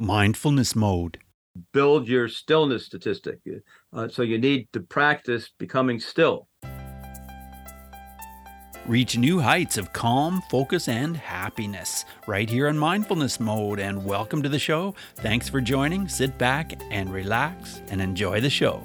mindfulness mode. Build your stillness statistic. Uh, so you need to practice becoming still. Reach new heights of calm, focus, and happiness right here on Mindfulness Mode. And welcome to the show. Thanks for joining. Sit back and relax and enjoy the show.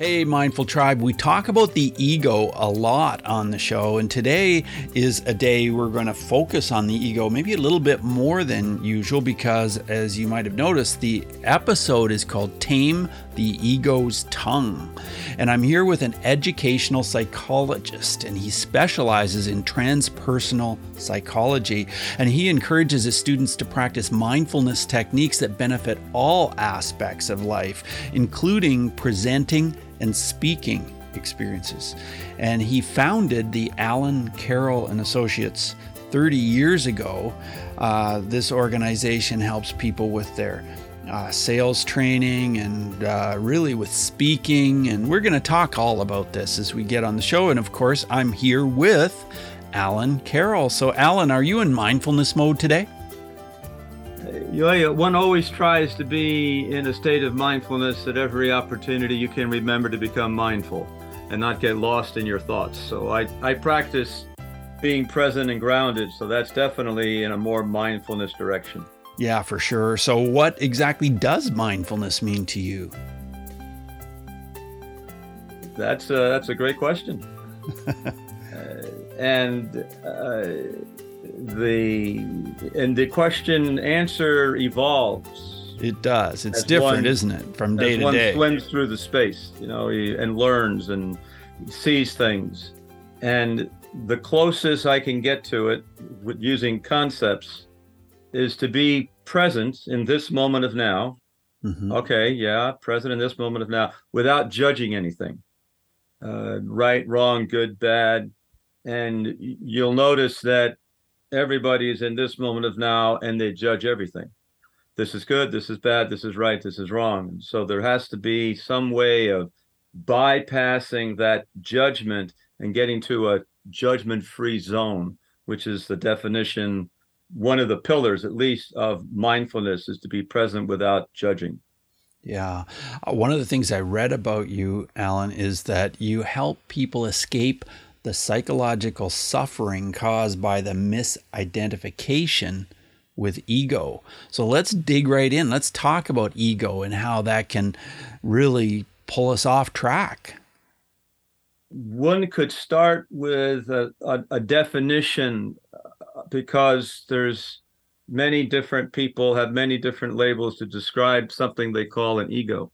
Hey, Mindful Tribe, we talk about the ego a lot on the show, and today is a day we're going to focus on the ego maybe a little bit more than usual because, as you might have noticed, the episode is called Tame the Ego's Tongue. And I'm here with an educational psychologist, and he specializes in transpersonal psychology. And he encourages his students to practice mindfulness techniques that benefit all aspects of life, including presenting and speaking experiences. And he founded the Alan Carroll and Associates 30 years ago. Uh, this organization helps people with their uh, sales training and uh, really with speaking. And we're going to talk all about this as we get on the show. And of course, I'm here with Alan Carroll. So, Alan, are you in mindfulness mode today? One always tries to be in a state of mindfulness at every opportunity you can remember to become mindful and not get lost in your thoughts. So I, I practice being present and grounded. So that's definitely in a more mindfulness direction. Yeah, for sure. So, what exactly does mindfulness mean to you? That's a, that's a great question. uh, and uh, the and the question answer evolves. It does. It's different, one, isn't it, from day to one day? Swims through the space, you know, and learns and sees things, and the closest I can get to it with using concepts is to be present in this moment of now. Mm-hmm. Okay, yeah, present in this moment of now without judging anything. Uh, right, wrong, good, bad. And you'll notice that everybody is in this moment of now and they judge everything. This is good, this is bad, this is right, this is wrong. So there has to be some way of bypassing that judgment and getting to a judgment free zone, which is the definition, one of the pillars at least of mindfulness is to be present without judging. Yeah. Uh, one of the things I read about you, Alan, is that you help people escape the psychological suffering caused by the misidentification with ego. So let's dig right in. Let's talk about ego and how that can really pull us off track. One could start with a, a, a definition uh, because there's many different people have many different labels to describe something they call an ego.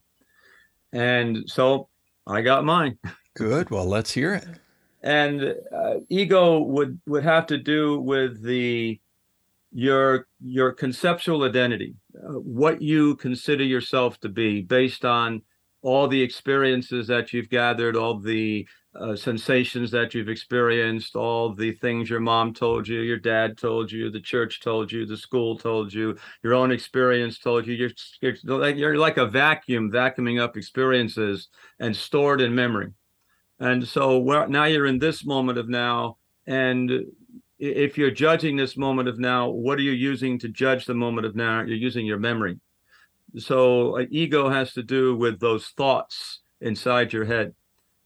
And so I got mine. Good. Well, let's hear it and uh, ego would would have to do with the your your conceptual identity uh, what you consider yourself to be based on all the experiences that you've gathered all the uh, sensations that you've experienced all the things your mom told you your dad told you the church told you the school told you your own experience told you you're, you're, you're like a vacuum vacuuming up experiences and stored in memory and so now you're in this moment of now. And if you're judging this moment of now, what are you using to judge the moment of now? You're using your memory. So uh, ego has to do with those thoughts inside your head.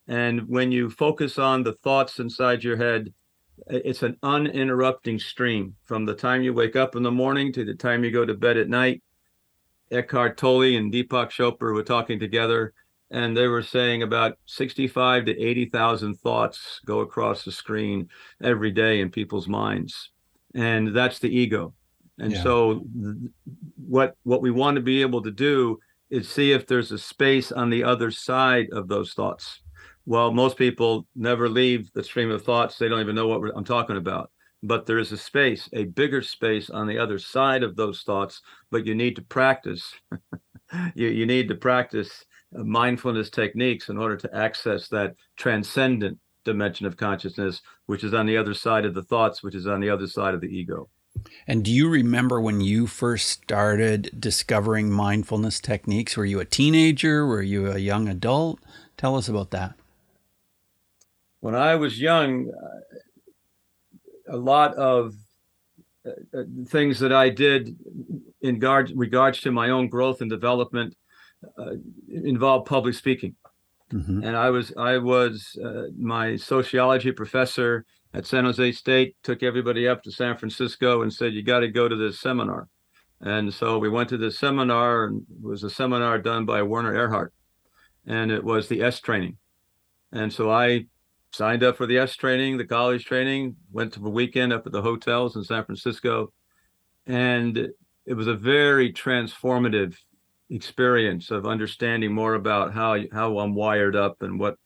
And when you focus on the thoughts inside your head, it's an uninterrupting stream from the time you wake up in the morning to the time you go to bed at night. Eckhart Tolle and Deepak Chopra were talking together and they were saying about 65 to 80,000 thoughts go across the screen every day in people's minds. And that's the ego. And yeah. so what what we want to be able to do is see if there's a space on the other side of those thoughts. Well most people never leave the stream of thoughts. They don't even know what i'm talking about. But there is a space a bigger space on the other side of those thoughts but you need to practice. You, you need to practice Uh, mindfulness techniques in order to access that transcendent dimension of consciousness, which is on the other side of the thoughts, which is on the other side of the ego. And do you remember when you first started discovering mindfulness techniques? Were you a teenager? Were you a young adult? Tell us about that. When I was young, uh, a lot of uh, uh, things that I did in regard, regards to my own growth and development uh, involved public speaking. Mm-hmm. And I was I was uh, my sociology professor at San Jose State took everybody up to San Francisco and said you got to go to this seminar. And so we went to this seminar and it was a seminar done by Werner Erhard and it was the est training. And so I signed up for the est training, the college training, went to the weekend up at the hotels in San Francisco. And it was a very transformative experience of understanding more about how how I'm wired up and what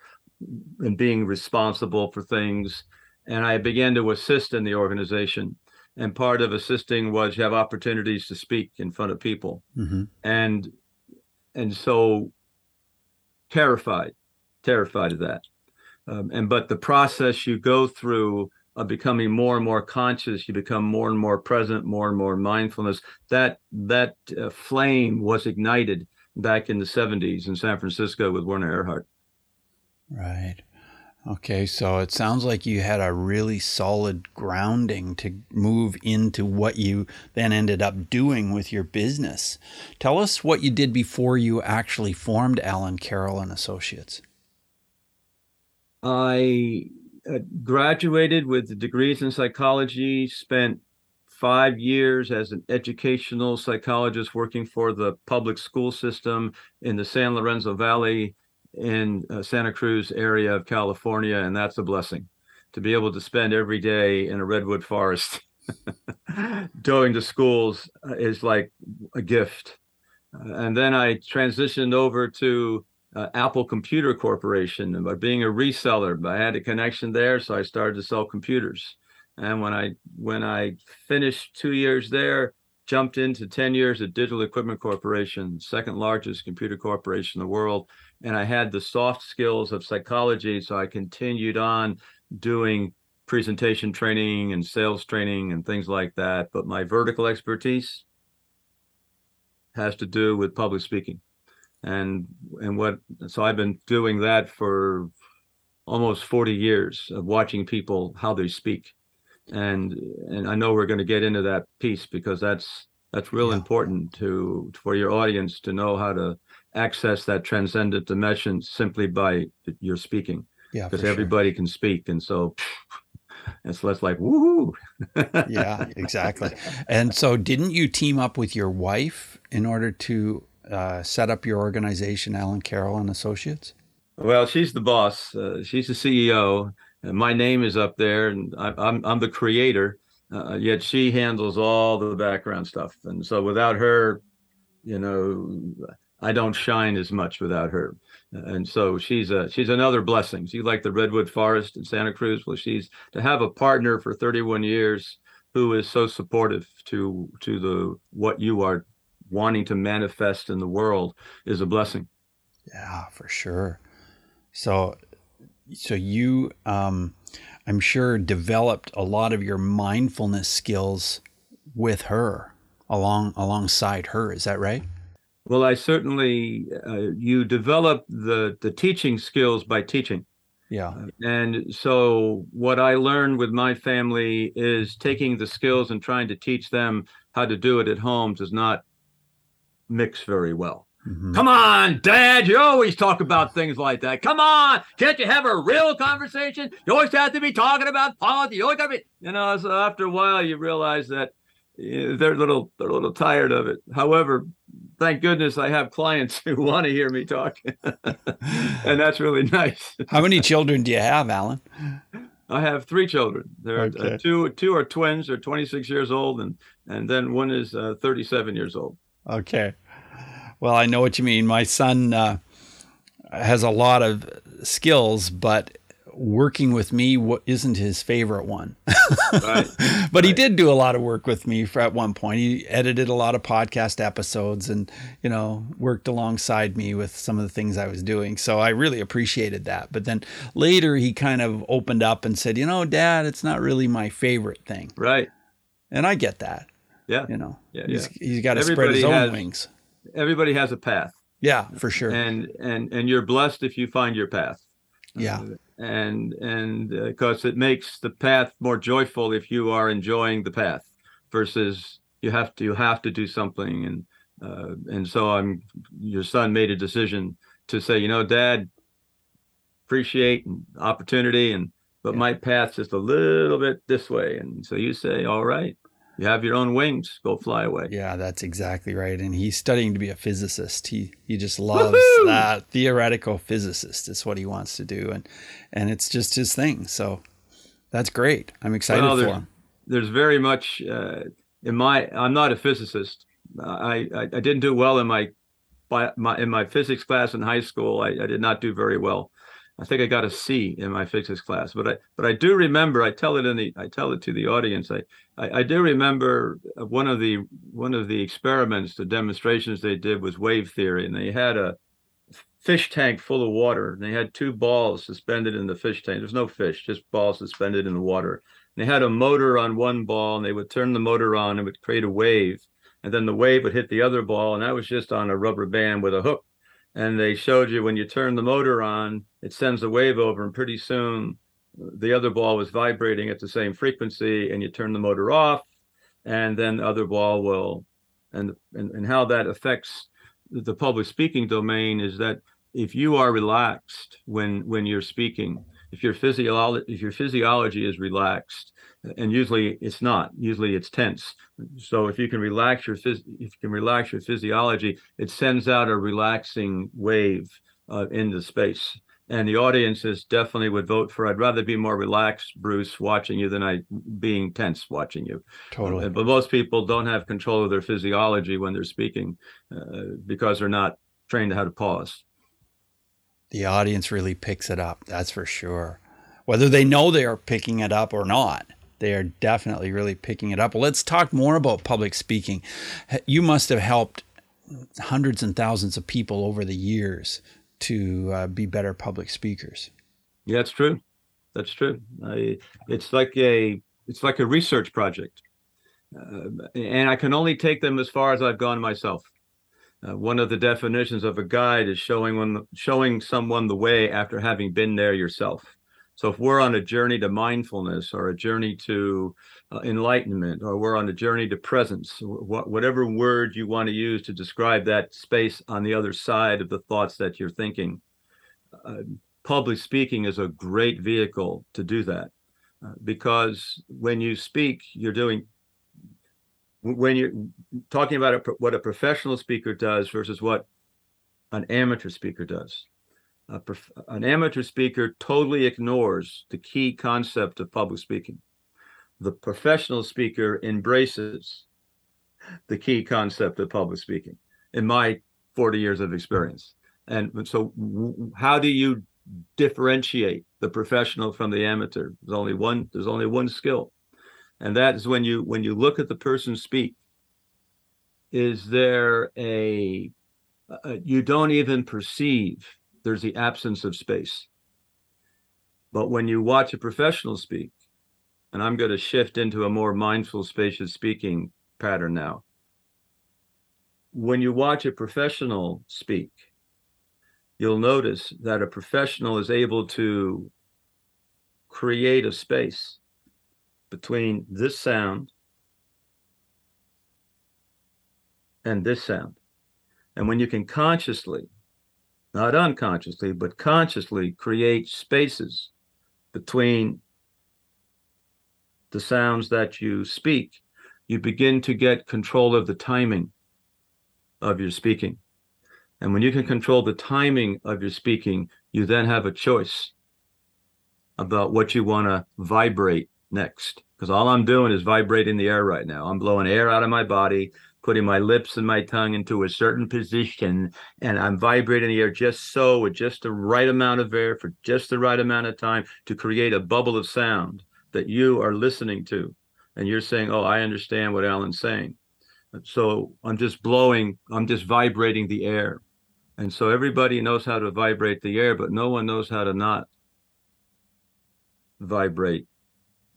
and being responsible for things. And I began to assist in the organization. And part of assisting was you have opportunities to speak in front of people. Mm-hmm. And and so terrified, terrified of that. Um, and but the process you go through of becoming more and more conscious, you become more and more present, more and more mindfulness. That that uh, flame was ignited back in the 70s in San Francisco with Werner Erhard. Right. Okay, so it sounds like you had a really solid grounding to move into what you then ended up doing with your business. Tell us what you did before you actually formed Alan Carroll and Associates. I graduated with degrees in psychology, spent five years as an educational psychologist working for the public school system in the San Lorenzo Valley in uh, Santa Cruz area of California, and that's a blessing to be able to spend every day in a redwood forest going to schools uh, is like a gift. Uh, and then I transitioned over to uh, Apple Computer Corporation by being a reseller. I had a connection there, so I started to sell computers. And when I when I finished two years there, jumped into 10 years at Digital Equipment Corporation, second largest computer corporation in the world, and I had the soft skills of psychology. So I continued on doing presentation training and sales training and things like that. But my vertical expertise has to do with public speaking. And and what so I've been doing that for almost 40 years of watching people how they speak. And and I know we're going to get into that piece because that's that's real yeah. important to for your audience to know how to access that transcendent dimension simply by your speaking. Yeah, because everybody sure. can speak, and so it's less like woohoo. yeah, exactly. And so, didn't you team up with your wife in order to uh, set up your organization, Alan Carroll and Associates? Well, she's the boss. Uh, she's the CEO. And my name is up there, and I, I'm, I'm the creator. Uh, yet she handles all the background stuff, and so without her, you know, I don't shine as much without her. And so she's a she's another blessing. She's like the redwood forest in Santa Cruz. Well, she's to have a partner for 31 years who is so supportive to to the what you are wanting to manifest in the world is a blessing. Yeah, for sure. So so you um I'm sure developed a lot of your mindfulness skills with her along alongside her. Is that right? Well, I certainly uh, you develop the the teaching skills by teaching. Yeah. Uh, and so what I learned with my family is taking the skills and trying to teach them how to do it at home does not mix very well. Mm-hmm. Come on, Dad. You always talk about things like that. Come on. Can't you have a real conversation? You always have to be talking about politics. You always got to be, you know, so after a while you realize that they're a little they're a little tired of it. However, thank goodness I have clients who want to hear me talk, and that's really nice. How many children do you have, Alan? I have three children. There are okay. uh, two two are twins. They're 26 years old, and and then one is uh, 37 years old. Okay. Well, I know what you mean. My son uh, has a lot of skills, but working with me isn't his favorite one. right. But right. he did do a lot of work with me for, at one point. He edited a lot of podcast episodes and, you know, worked alongside me with some of the things I was doing. So I really appreciated that. But then later he kind of opened up and said, you know, dad, it's not really my favorite thing. Right. And I get that. Yeah. You know, yeah, he's, yeah. he's got to spread his own has, wings. Everybody has a path. Yeah, for sure. And, and, and you're blessed if you find your path. Yeah. Uh, and and because uh, it makes the path more joyful if you are enjoying the path versus you have to you have to do something and uh, and so i'm your son made a decision to say you know dad appreciate opportunity and but yeah. my path's just a little bit this way and so you say all right you have your own wings go fly away. Yeah that's exactly right and he's studying to be a physicist. He he just loves Woo-hoo! that. Theoretical physicist is what he wants to do and and it's just his thing so that's great. I'm excited well, for him. there's very much uh, in my i'm not a physicist. I, I, I didn't do well in my, my in my physics class in high school. I, I did not do very well I think I got a C in my physics class, but I but I do remember. I tell it in the I tell it to the audience. I, I, I do remember one of the one of the experiments, the demonstrations they did was wave theory, and they had a fish tank full of water. And they had two balls suspended in the fish tank. There's no fish, just balls suspended in the water. And they had a motor on one ball, and they would turn the motor on, and it would create a wave, and then the wave would hit the other ball, and that was just on a rubber band with a hook and they showed you when you turn the motor on, it sends a wave over, and pretty soon the other ball was vibrating at the same frequency, and you turn the motor off, and then the other ball will, and and, and how that affects the public speaking domain is that if you are relaxed when when you're speaking, if your physiology if your physiology is relaxed, and usually it's not. Usually it's tense. So if you can relax your phys- if you can relax your physiology it sends out a relaxing wave uh, into space. And the audiences definitely would vote for i'd rather be more relaxed bruce watching you than i being tense watching you. Totally. Uh, but most people don't have control of their physiology when they're speaking uh, because they're not trained how to pause. The audience really picks it up that's for sure. Whether they know they are picking it up or not they are definitely really picking it up. let's talk more about public speaking. You must have helped hundreds and thousands of people over the years to uh, be better public speakers. Yeah, that's true. That's true. I, it's like a it's like a research project, uh, and I can only take them as far as I've gone myself. Uh, one of the definitions of a guide is showing one showing someone the way after having been there yourself. So if we're on a journey to mindfulness or a journey to uh, enlightenment or we're on a journey to presence, wh- whatever word you want to use to describe that space on the other side of the thoughts that you're thinking, uh, public speaking is a great vehicle to do that. Uh, because when you speak, you're doing when you're talking about a, what a professional speaker does versus what an amateur speaker does prof- an amateur speaker totally ignores the key concept of public speaking. The professional speaker embraces the key concept of public speaking in my 40 years of experience. And so, how do you differentiate the professional from the amateur? There's only one. There's only one skill, and that is when you when you look at the person speak. Is there a you don't even perceive there's the absence of space. But when you watch a professional speak, and I'm going to shift into a more mindful, spacious speaking pattern now. When you watch a professional speak, you'll notice that a professional is able to create a space between this sound and this sound. And when you can consciously not unconsciously, but consciously create spaces between the sounds that you speak, you begin to get control of the timing of your speaking. And when you can control the timing of your speaking, you then have a choice about what you want to vibrate next. Because all I'm doing is vibrating the air right now. I'm blowing air out of my body putting my lips and my tongue into a certain position and I'm vibrating the air just so with just the right amount of air for just the right amount of time to create a bubble of sound that you are listening to. And you're saying, Oh, I understand what Alan's saying. So I'm just blowing, I'm just vibrating the air. And so everybody knows how to vibrate the air, but no one knows how to not vibrate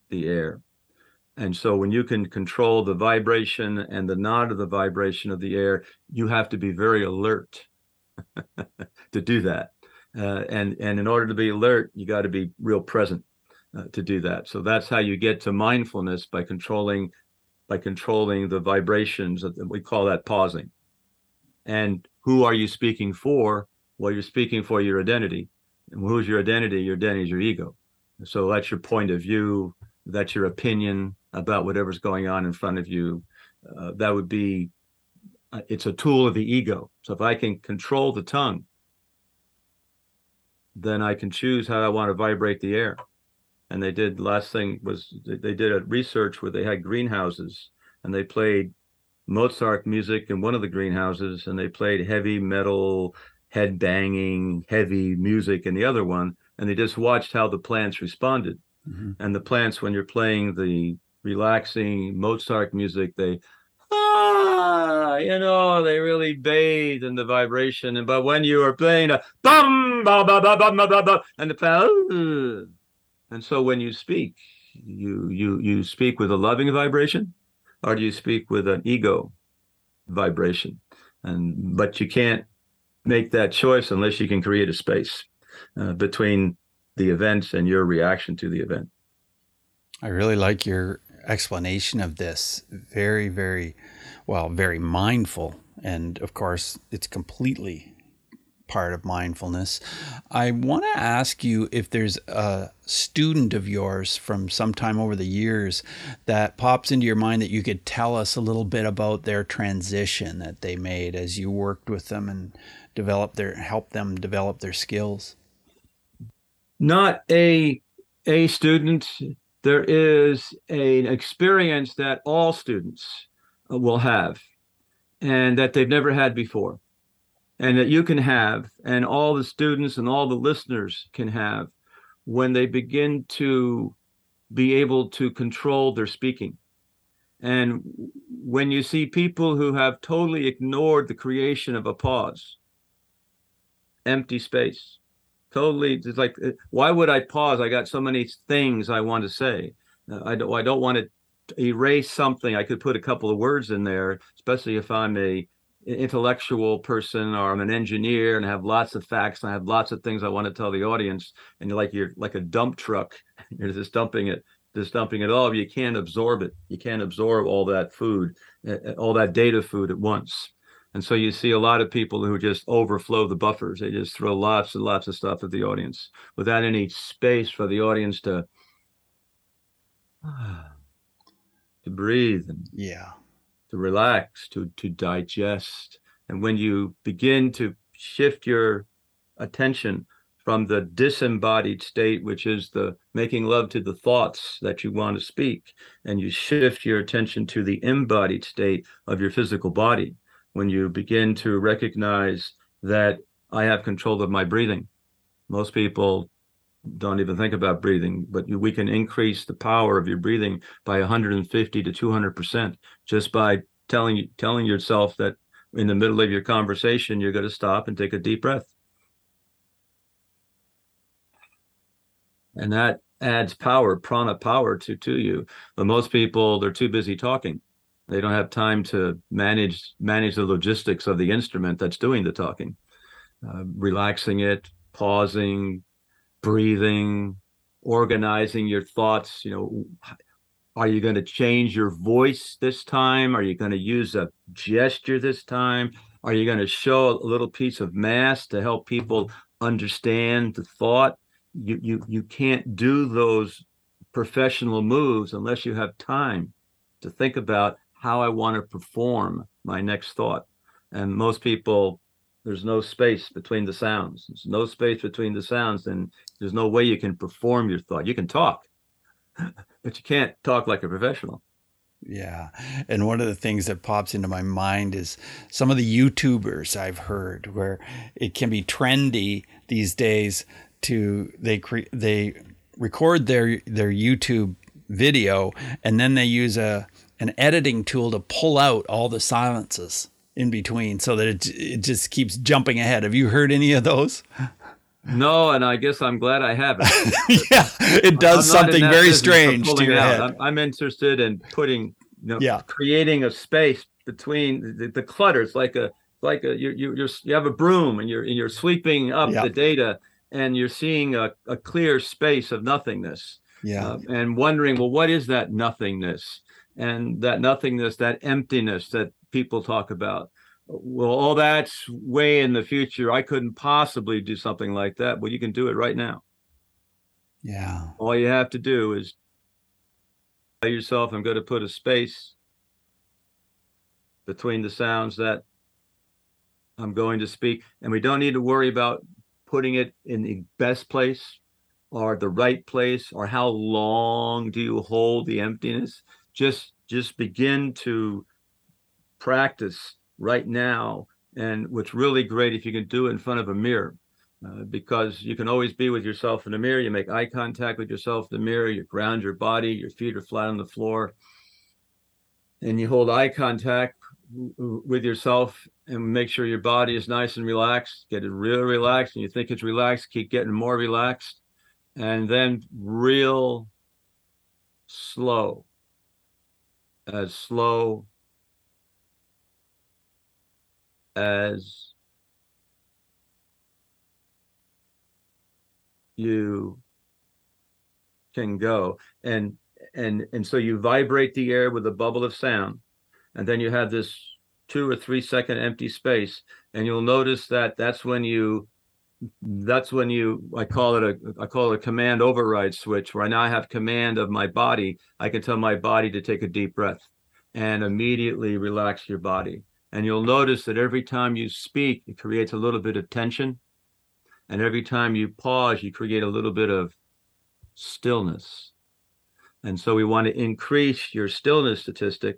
the air. And so when you can control the vibration and the nod of the vibration of the air, you have to be very alert to do that. Uh, and and in order to be alert, you got to be real present uh, to do that. So that's how you get to mindfulness by controlling by controlling the vibrations. We call that pausing. And who are you speaking for? Well, you're speaking for your identity. And who's your identity? Your identity is your ego. So that's your point of view. That's your opinion about whatever's going on in front of you. Uh, that would be, uh, it's a tool of the ego. So if I can control the tongue, then I can choose how I want to vibrate the air. And they did, last thing was they did a research where they had greenhouses and they played Mozart music in one of the greenhouses and they played heavy metal, head banging, heavy music in the other one. And they just watched how the plants responded. Mm-hmm. And the plants, when you're playing the relaxing Mozart music, they ah, you know, they really bathe in the vibration. And but when you are playing a bum ba ba ba ba ba ba and the and so when you speak, you you you speak with a loving vibration, or do you speak with an ego vibration? And but you can't make that choice unless you can create a space uh, between the events and your reaction to the event. I really like your explanation of this. Very, very, well, very mindful. And of course, it's completely part of mindfulness. I want to ask you if there's a student of yours from some time over the years that pops into your mind that you could tell us a little bit about their transition that they made as you worked with them and develop their help them develop their skills. Not a a student. There is a, an experience that all students uh, will have and that they've never had before and that you can have, and all the students and all the listeners can have when they begin to be able to control their speaking. And when you see people who have totally ignored the creation of a pause, empty space, totally, it's like, uh, why would I pause? I got so many things I want to say. Uh, I don't, I don't want to erase something. I could put a couple of words in there, especially if I'm a intellectual person or I'm an engineer and I have lots of facts and I have lots of things I want to tell the audience and you're like you're like a dump truck you're just dumping it just dumping it all you can't absorb it you can't absorb all that food uh, all that data food at once and so you see a lot of people who just overflow the buffers they just throw lots and lots of stuff at the audience without any space for the audience to ah, to breathe and yeah to relax, to to digest. And when you begin to shift your attention from the disembodied state, which is the making love to the thoughts that you want to speak, and you shift your attention to the embodied state of your physical body, when you begin to recognize that I have control of my breathing. Most people don't even think about breathing, but we can increase the power of your breathing by 150 to 200 percent just by telling telling yourself that in the middle of your conversation you're going to stop and take a deep breath, and that adds power, prana power to to you. But most people they're too busy talking; they don't have time to manage manage the logistics of the instrument that's doing the talking, uh, relaxing it, pausing, breathing, organizing your thoughts. You know, are you going to change your voice this time? Are you going to use a gesture this time? Are you going to show a little piece of mass to help people understand the thought? You you you can't do those professional moves unless you have time to think about how I want to perform my next thought. And most people there's no space between the sounds. There's no space between the sounds, and there's no way you can perform your thought. You can talk, but you can't talk like a professional. Yeah. And one of the things that pops into my mind is some of the YouTubers I've heard where it can be trendy these days to they cre- they record their their YouTube video and then they use a an editing tool to pull out all the silences in between so that it, it just keeps jumping ahead. Have you heard any of those? No, and I guess I'm glad I haven't. yeah, it does something very strange to your out. head. I'm, I'm, interested in putting, you know, yeah. creating a space between the, the clutter. It's like a like a you you you're, you have a broom and you're and you're sweeping up the data and you're seeing a, a clear space of nothingness. Yeah, uh, and wondering, well, what is that nothingness? And that nothingness, that emptiness that people talk about. Well, all that's way in the future. I couldn't possibly do something like that. Well, you can do it right now. Yeah. All you have to do is tell yourself, I'm going to put a space between the sounds that I'm going to speak. And we don't need to worry about putting it in the best place or the right place or how long do you hold the emptiness. Just just begin to practice right now. And what's really great if you can do it in front of a mirror. Uh, because you can always be with yourself in the mirror. You make eye contact with yourself in the mirror. You ground your body. Your feet are flat on the floor, and you hold eye contact with yourself and make sure your body is nice and relaxed. Get it real relaxed, and you think it's relaxed, keep getting more relaxed, and then real slow, as slow as you can go. And and and so you vibrate the air with a bubble of sound and then you have this two or three second empty space and you'll notice that that's when you that's when you i call it a i call it a command override switch where i now have command of my body. I can tell my body to take a deep breath and immediately relax your body. And you'll notice that every time you speak it creates a little bit of tension. And every time you pause you create a little bit of stillness. And so we want to increase your stillness statistic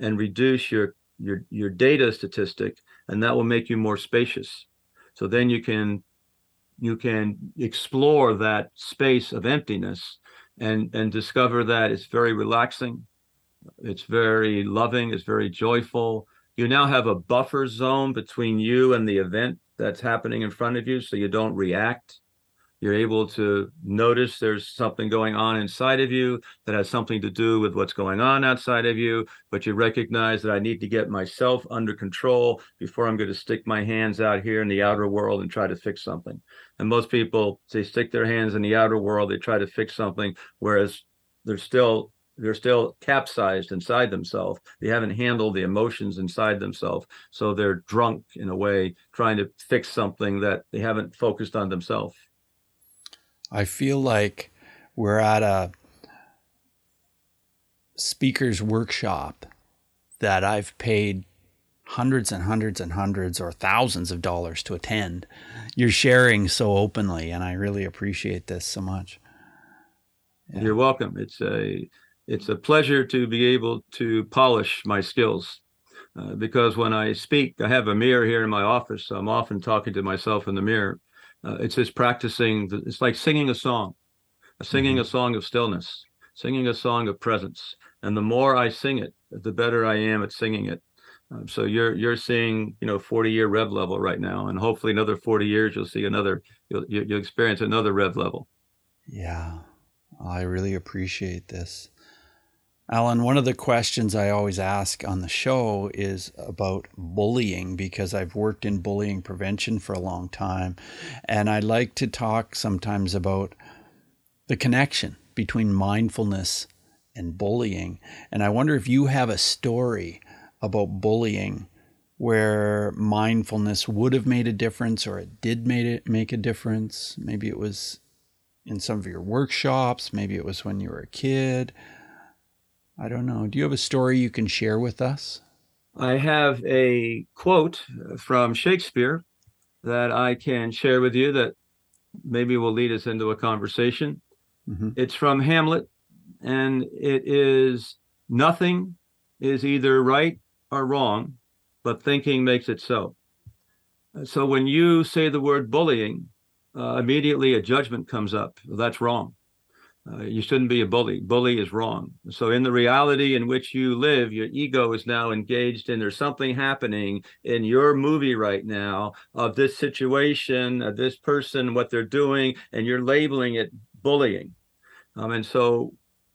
and reduce your your your data statistic and that will make you more spacious so then you can you can explore that space of emptiness and and discover that it's very relaxing it's very loving it's very joyful. You now have a buffer zone between you and the event that's happening in front of you so you don't react you're able to notice there's something going on inside of you that has something to do with what's going on outside of you, but you recognize that I need to get myself under control before I'm going to stick my hands out here in the outer world and try to fix something. And most people, they stick their hands in the outer world, they try to fix something, whereas they're still they're still capsized inside themselves. They haven't handled the emotions inside themselves. So they're drunk in a way, trying to fix something that they haven't focused on themselves. I feel like we're at a speaker's workshop that I've paid hundreds and hundreds and hundreds or thousands of dollars to attend. You're sharing so openly, and I really appreciate this so much. Yeah. You're welcome. It's a it's a pleasure to be able to polish my skills. Uh, because when I speak, I have a mirror here in my office. So I'm often talking to myself in the mirror. Uh, it's just practicing. The, it's like singing a song, singing mm-hmm. a song of stillness, singing a song of presence. And the more I sing it, the better I am at singing it. Um, so you're you're seeing you know 40 year rev level right now, and hopefully another 40 years you'll see another you'll you'll experience another rev level. Yeah, I really appreciate this. Alan, one of the questions I always ask on the show is about bullying because I've worked in bullying prevention for a long time. And I like to talk sometimes about the connection between mindfulness and bullying. And I wonder if you have a story about bullying where mindfulness would have made a difference or it did made it make a difference. Maybe it was in some of your workshops, maybe it was when you were a kid. I don't know. Do you have a story you can share with us? I have a quote from Shakespeare that I can share with you that maybe will lead us into a conversation. Mm-hmm. It's from Hamlet, and it is nothing is either right or wrong, but thinking makes it so. So when you say the word bullying, uh, immediately a judgment comes up. That's wrong. Uh, you shouldn't be a bully. Bully is wrong. So, in the reality in which you live, your ego is now engaged, and there's something happening in your movie right now of this situation, of this person, what they're doing, and you're labeling it bullying. Um, and so,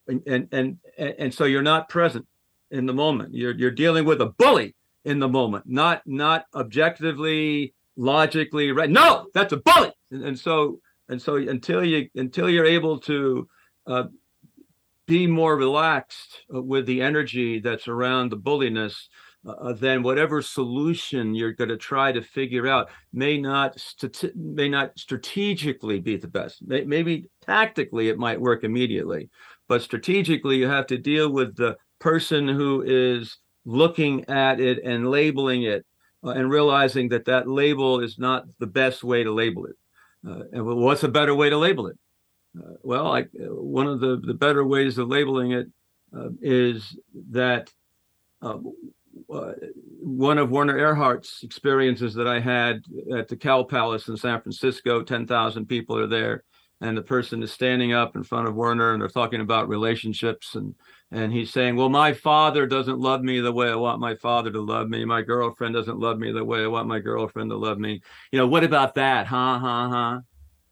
and, and and and so you're not present in the moment. You're you're dealing with a bully in the moment, not not objectively, logically. Right? No, that's a bully. and, and so and so until you until you're able to uh, be more relaxed uh, with the energy that's around the bulliness, uh, uh then whatever solution you're going to try to figure out may not stati- may not strategically be the best. Maybe tactically it might work immediately, but strategically you have to deal with the person who is looking at it and labeling it uh, and realizing that that label is not the best way to label it. Uh, and what's a better way to label it? Uh, well, I, one of the, the better ways of labeling it uh, is that uh, uh, one of Werner Erhard's experiences that I had at the Cow Palace in San Francisco, 10,000 people are there, and the person is standing up in front of Werner and they're talking about relationships and and he's saying, Well, my father doesn't love me the way I want my father to love me. My girlfriend doesn't love me the way I want my girlfriend to love me. You know, what about that? Ha ha ha.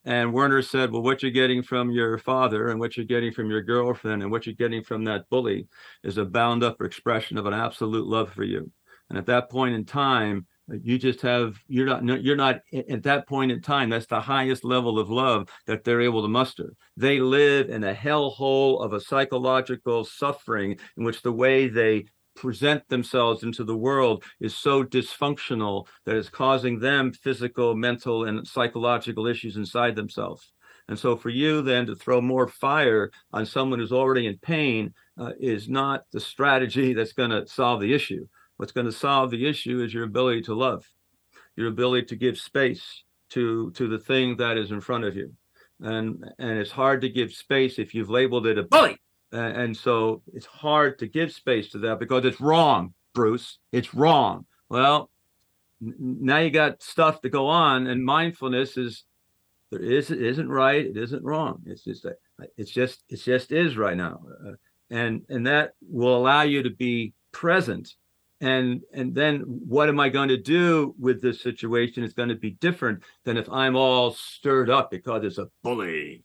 And Werner said, Well, what you're getting from your father and what you're getting from your girlfriend and what you're getting from that bully is a bound up expression of an absolute love for you. And at that point in time, you just have you're not you're not at that point in time that's the highest level of love that they're able to muster they live in a hellhole of a psychological suffering in which the way they present themselves into the world is so dysfunctional that it's causing them physical mental and psychological issues inside themselves. And so for you then to throw more fire on someone who's already in pain uh, is not the strategy that's going to solve the issue. What's going to solve the issue is your ability to love, your ability to give space to to the thing that is in front of you, and and it's hard to give space if you've labeled it a bully, and, so it's hard to give space to that because it's wrong, Bruce. It's wrong. Well, now you got stuff to go on, and mindfulness is there is it isn't right, it isn't wrong. It's just it's just it just is right now, uh, and and that will allow you to be present and and then what am i going to do with this situation is going to be different than if i'm all stirred up because it's a bully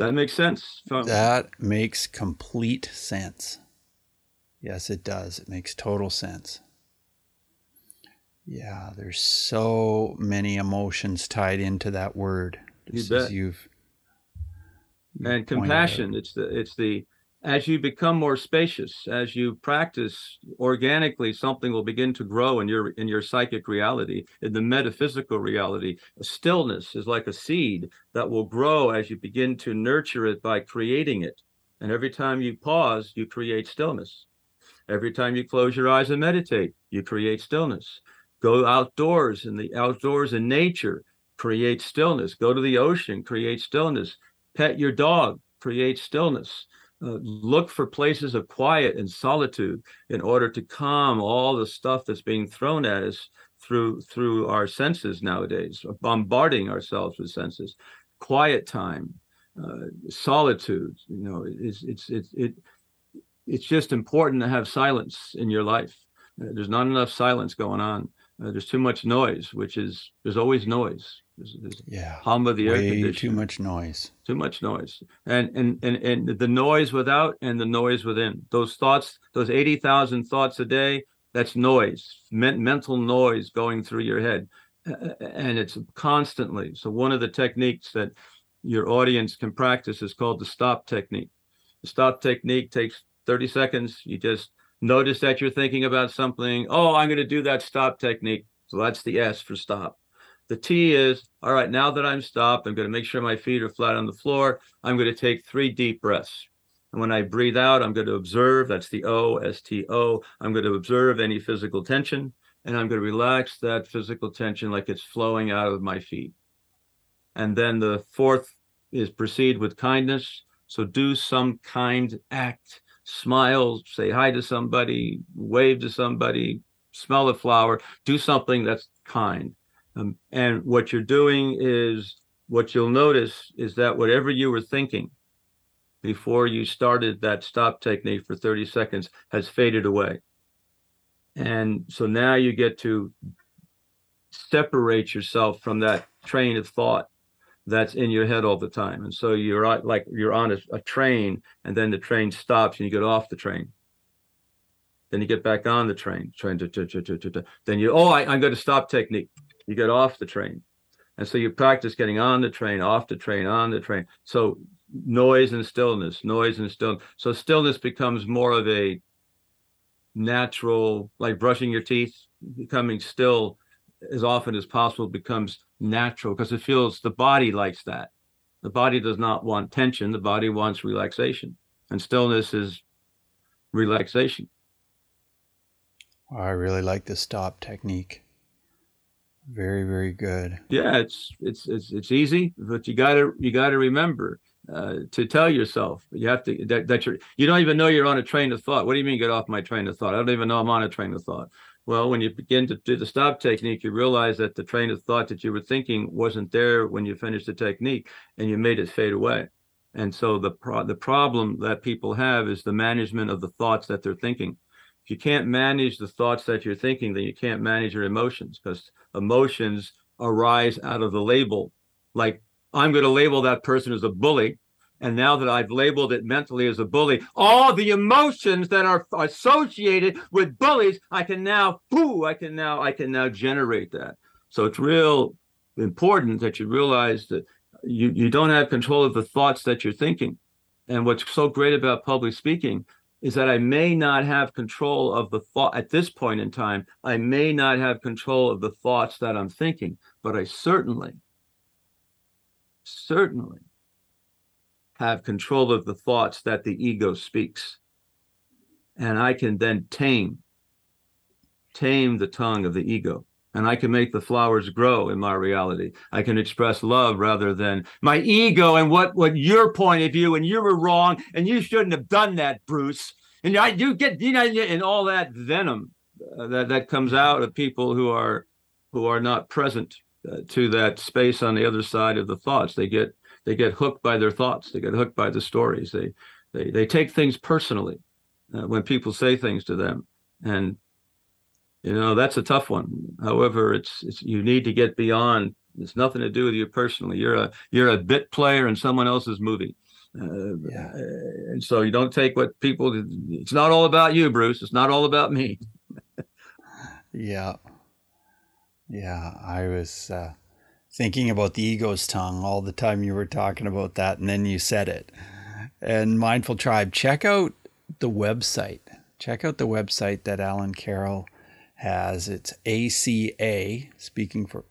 that makes sense. That makes complete sense. Yes it does. It makes total sense. Yeah there's so many emotions tied into that word. Just you bet. you've, you've and compassion it's the it's the as you become more spacious as you practice organically something will begin to grow in your in your psychic reality in the metaphysical reality. Stillness is like a seed that will grow as you begin to nurture it by creating it. And every time you pause you create stillness. Every time you close your eyes and meditate you create stillness. Go outdoors in the outdoors in nature create stillness. Go to the ocean create stillness. Pet your dog create stillness uh, look for places of quiet and solitude in order to calm all the stuff that's being thrown at us through through our senses nowadays bombarding ourselves with senses. Quiet time uh, solitude you know it's it's it's it, it's just important to have silence in your life. Uh, there's not enough silence going on. Uh, there's too much noise which is there's always noise yeah. hum of the air conditioner. Too much noise. Too much noise. And, and and and the noise without and the noise within. Those thoughts, those 80,000 thoughts a day, that's noise, men- mental noise going through your head. And it's constantly. So one of the techniques that your audience can practice is called the stop technique. The stop technique takes 30 seconds. You just notice that you're thinking about something. Oh, I'm going to do that stop technique. So that's the S for stop. The T is, all right, now that I'm stopped, I'm going to make sure my feet are flat on the floor. I'm going to take three deep breaths. And when I breathe out, I'm going to observe. That's the O, S T O. I'm going to observe any physical tension. And I'm going to relax that physical tension like it's flowing out of my feet. And then the fourth is proceed with kindness. So do some kind act, smile, say hi to somebody, wave to somebody, smell a flower, do something that's kind. Um, and what you're doing is what you'll notice is that whatever you were thinking before you started that stop technique for 30 seconds has faded away. And so now you get to separate yourself from that train of thought that's in your head all the time. And so you're like you're on a, a train and then the train stops and you get off the train. Then you get back on the train, train to, to, to, then you, oh, I, I'm going to stop technique you get off the train. And so you practice getting on the train, off the train, on the train. So noise and stillness, noise and stillness. So stillness becomes more of a natural, like brushing your teeth, becoming still as often as possible becomes natural because it feels the body likes that. The body does not want tension, the body wants relaxation. And stillness is relaxation. I really like the stop technique. Very, very good. Yeah, it's it's it's it's easy, but you gotta you gotta remember uh, to tell yourself you have to that, that you're you don't even know you're on a train of thought. What do you mean get off my train of thought? I don't even know I'm on a train of thought. Well, when you begin to do the stop technique, you realize that the train of thought that you were thinking wasn't there when you finished the technique, and you made it fade away. And so the pro- the problem that people have is the management of the thoughts that they're thinking. If you can't manage the thoughts that you're thinking, then you can't manage your emotions because emotions arise out of the label. Like I'm going to label that person as a bully. And now that I've labeled it mentally as a bully, all the emotions that are associated with bullies, I can now, boo, I can now, I can now generate that. So it's real important that you realize that you, you don't have control of the thoughts that you're thinking. And what's so great about public speaking is that I may not have control of the thought at this point in time. I may not have control of the thoughts that I'm thinking, but I certainly, certainly have control of the thoughts that the ego speaks. And I can then tame, tame the tongue of the ego and I can make the flowers grow in my reality. I can express love rather than my ego and what what your point of view and you were wrong and you shouldn't have done that, Bruce. And I do get you know and all that venom uh, that that comes out of people who are who are not present uh, to that space on the other side of the thoughts. They get they get hooked by their thoughts. They get hooked by the stories. They they they take things personally uh, when people say things to them and you know that's a tough one. However it's, it's you need to get beyond it's nothing to do with you personally. You're a you're a bit player in someone else's movie uh, yeah. and so you don't take what people it's not all about you bruce. It's not all about me. Yeah. Yeah i was uh, thinking about the ego's tongue all the time you were talking about that and then you said it. And mindful tribe check out the website. Check out the website that alan carroll has its ACA, speaking for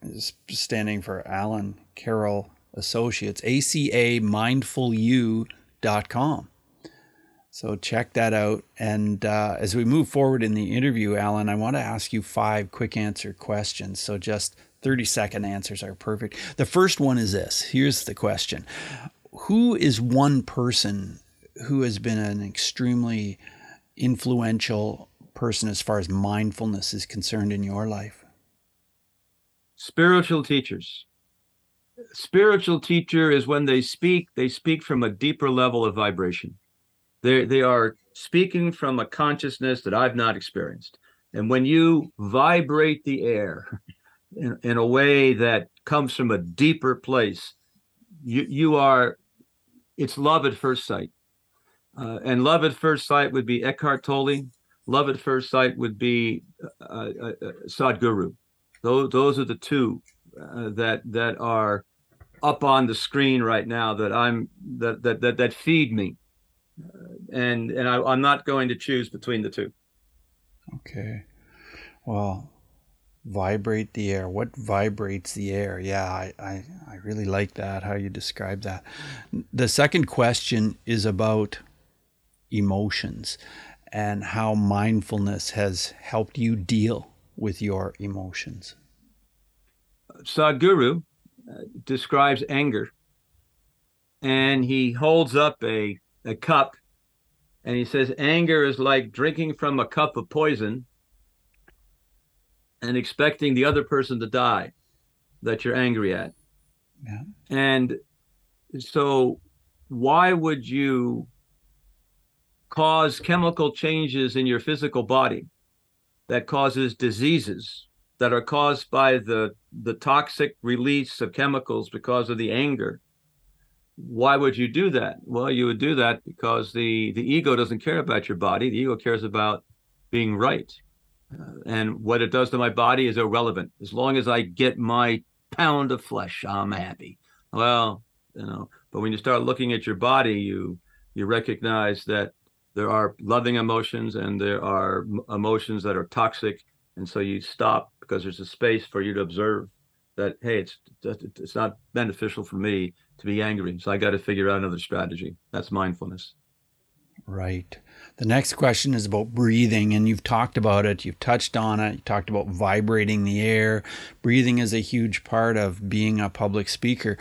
standing for Alan Carroll Associates, ACA mindfulyou.com. So check that out. And uh, as we move forward in the interview, Alan, I want to ask you five quick answer questions. So just 30 second answers are perfect. The first one is this here's the question Who is one person who has been an extremely influential person as far as mindfulness is concerned in your life? Spiritual teachers. Spiritual teacher is when they speak, they speak from a deeper level of vibration. They, they are speaking from a consciousness that I've not experienced. And when you vibrate the air in, in a way that comes from a deeper place, you, you are, it's love at first sight. Uh, and love at first sight would be Eckhart Tolle, love at first sight would be uh, uh, uh, Sadhguru. Those those are the two uh, that that are up on the screen right now that I'm that that that, that feed me, uh, and and I, I'm not going to choose between the two. Okay, well, vibrate the air. What vibrates the air? Yeah, I, I, I really like that, how you describe that. The second question is about emotions and how mindfulness has helped you deal with your emotions. Sadhguru uh, describes anger, and he holds up a, a cup and he says, Anger is like drinking from a cup of poison and expecting the other person to die that you're angry at. Yeah. And so, why would you cause chemical changes in your physical body that causes diseases that are caused by the the toxic release of chemicals because of the anger. Why would you do that? Well you would do that because the the ego doesn't care about your body. The ego cares about being right. Uh, and what it does to my body is irrelevant. As long as i get my pound of flesh i'm happy. Well you know But when you start looking at your body, you you recognize that there are loving emotions and there are emotions that are toxic, and so you stop because there's a space for you to observe that hey, it's it's not beneficial for me to be angry, so I got to figure out another strategy. That's mindfulness. Right. The next question is about breathing, and you've talked about it, you've touched on it, you talked about vibrating the air. Breathing is a huge part of being a public speaker.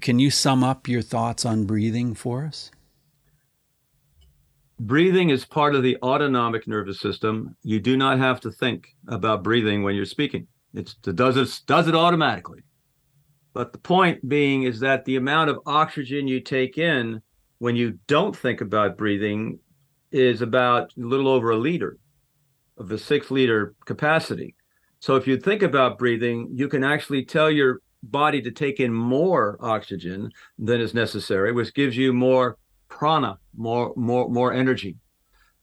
Can you sum up your thoughts on breathing for us? Breathing is part of the autonomic nervous system. You do not have to think about breathing when you're speaking. It's, it does it does it automatically. But the point being is that the amount of oxygen you take in when you don't think about breathing is about a little over a liter of the six liter capacity. So if you think about breathing, you can actually tell your body to take in more oxygen than is necessary, which gives you more prana, more more more energy.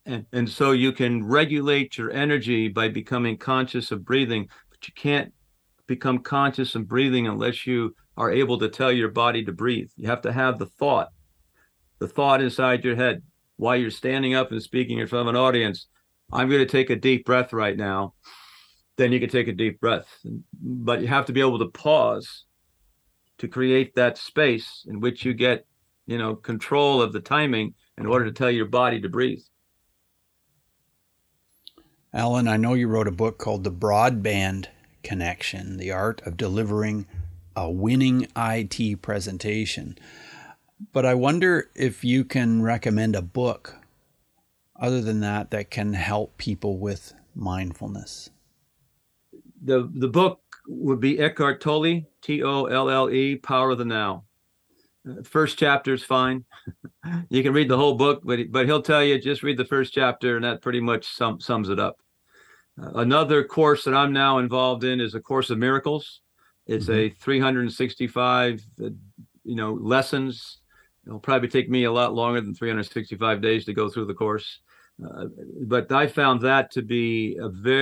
And and so you can regulate your energy by becoming conscious of breathing, but you can't become conscious of breathing unless you are able to tell your body to breathe. You have to have the thought the thought inside your head while you're standing up and speaking in front of an audience, I'm going to take a deep breath right now. Then you can take a deep breath. But you have to be able to pause to create that space in which you get, you know, control of the timing in order to tell your body to breathe. Alan, I know you wrote a book called The Broadband Connection The Art of Delivering a Winning IT Presentation but I wonder if you can recommend a book other than that that can help people with mindfulness. The the book would be Eckhart Tolle, T O L L E, Power of the Now. First chapter is fine. you can read the whole book, but but he'll tell you just read the first chapter, and that pretty much sum, sums it up. Uh, another course that I'm now involved in is a Course of Miracles. It's mm-hmm. a 365, uh, you know, lessons It'll probably take me a lot longer than 365 days to go through the course. Uh, but I found that to be a very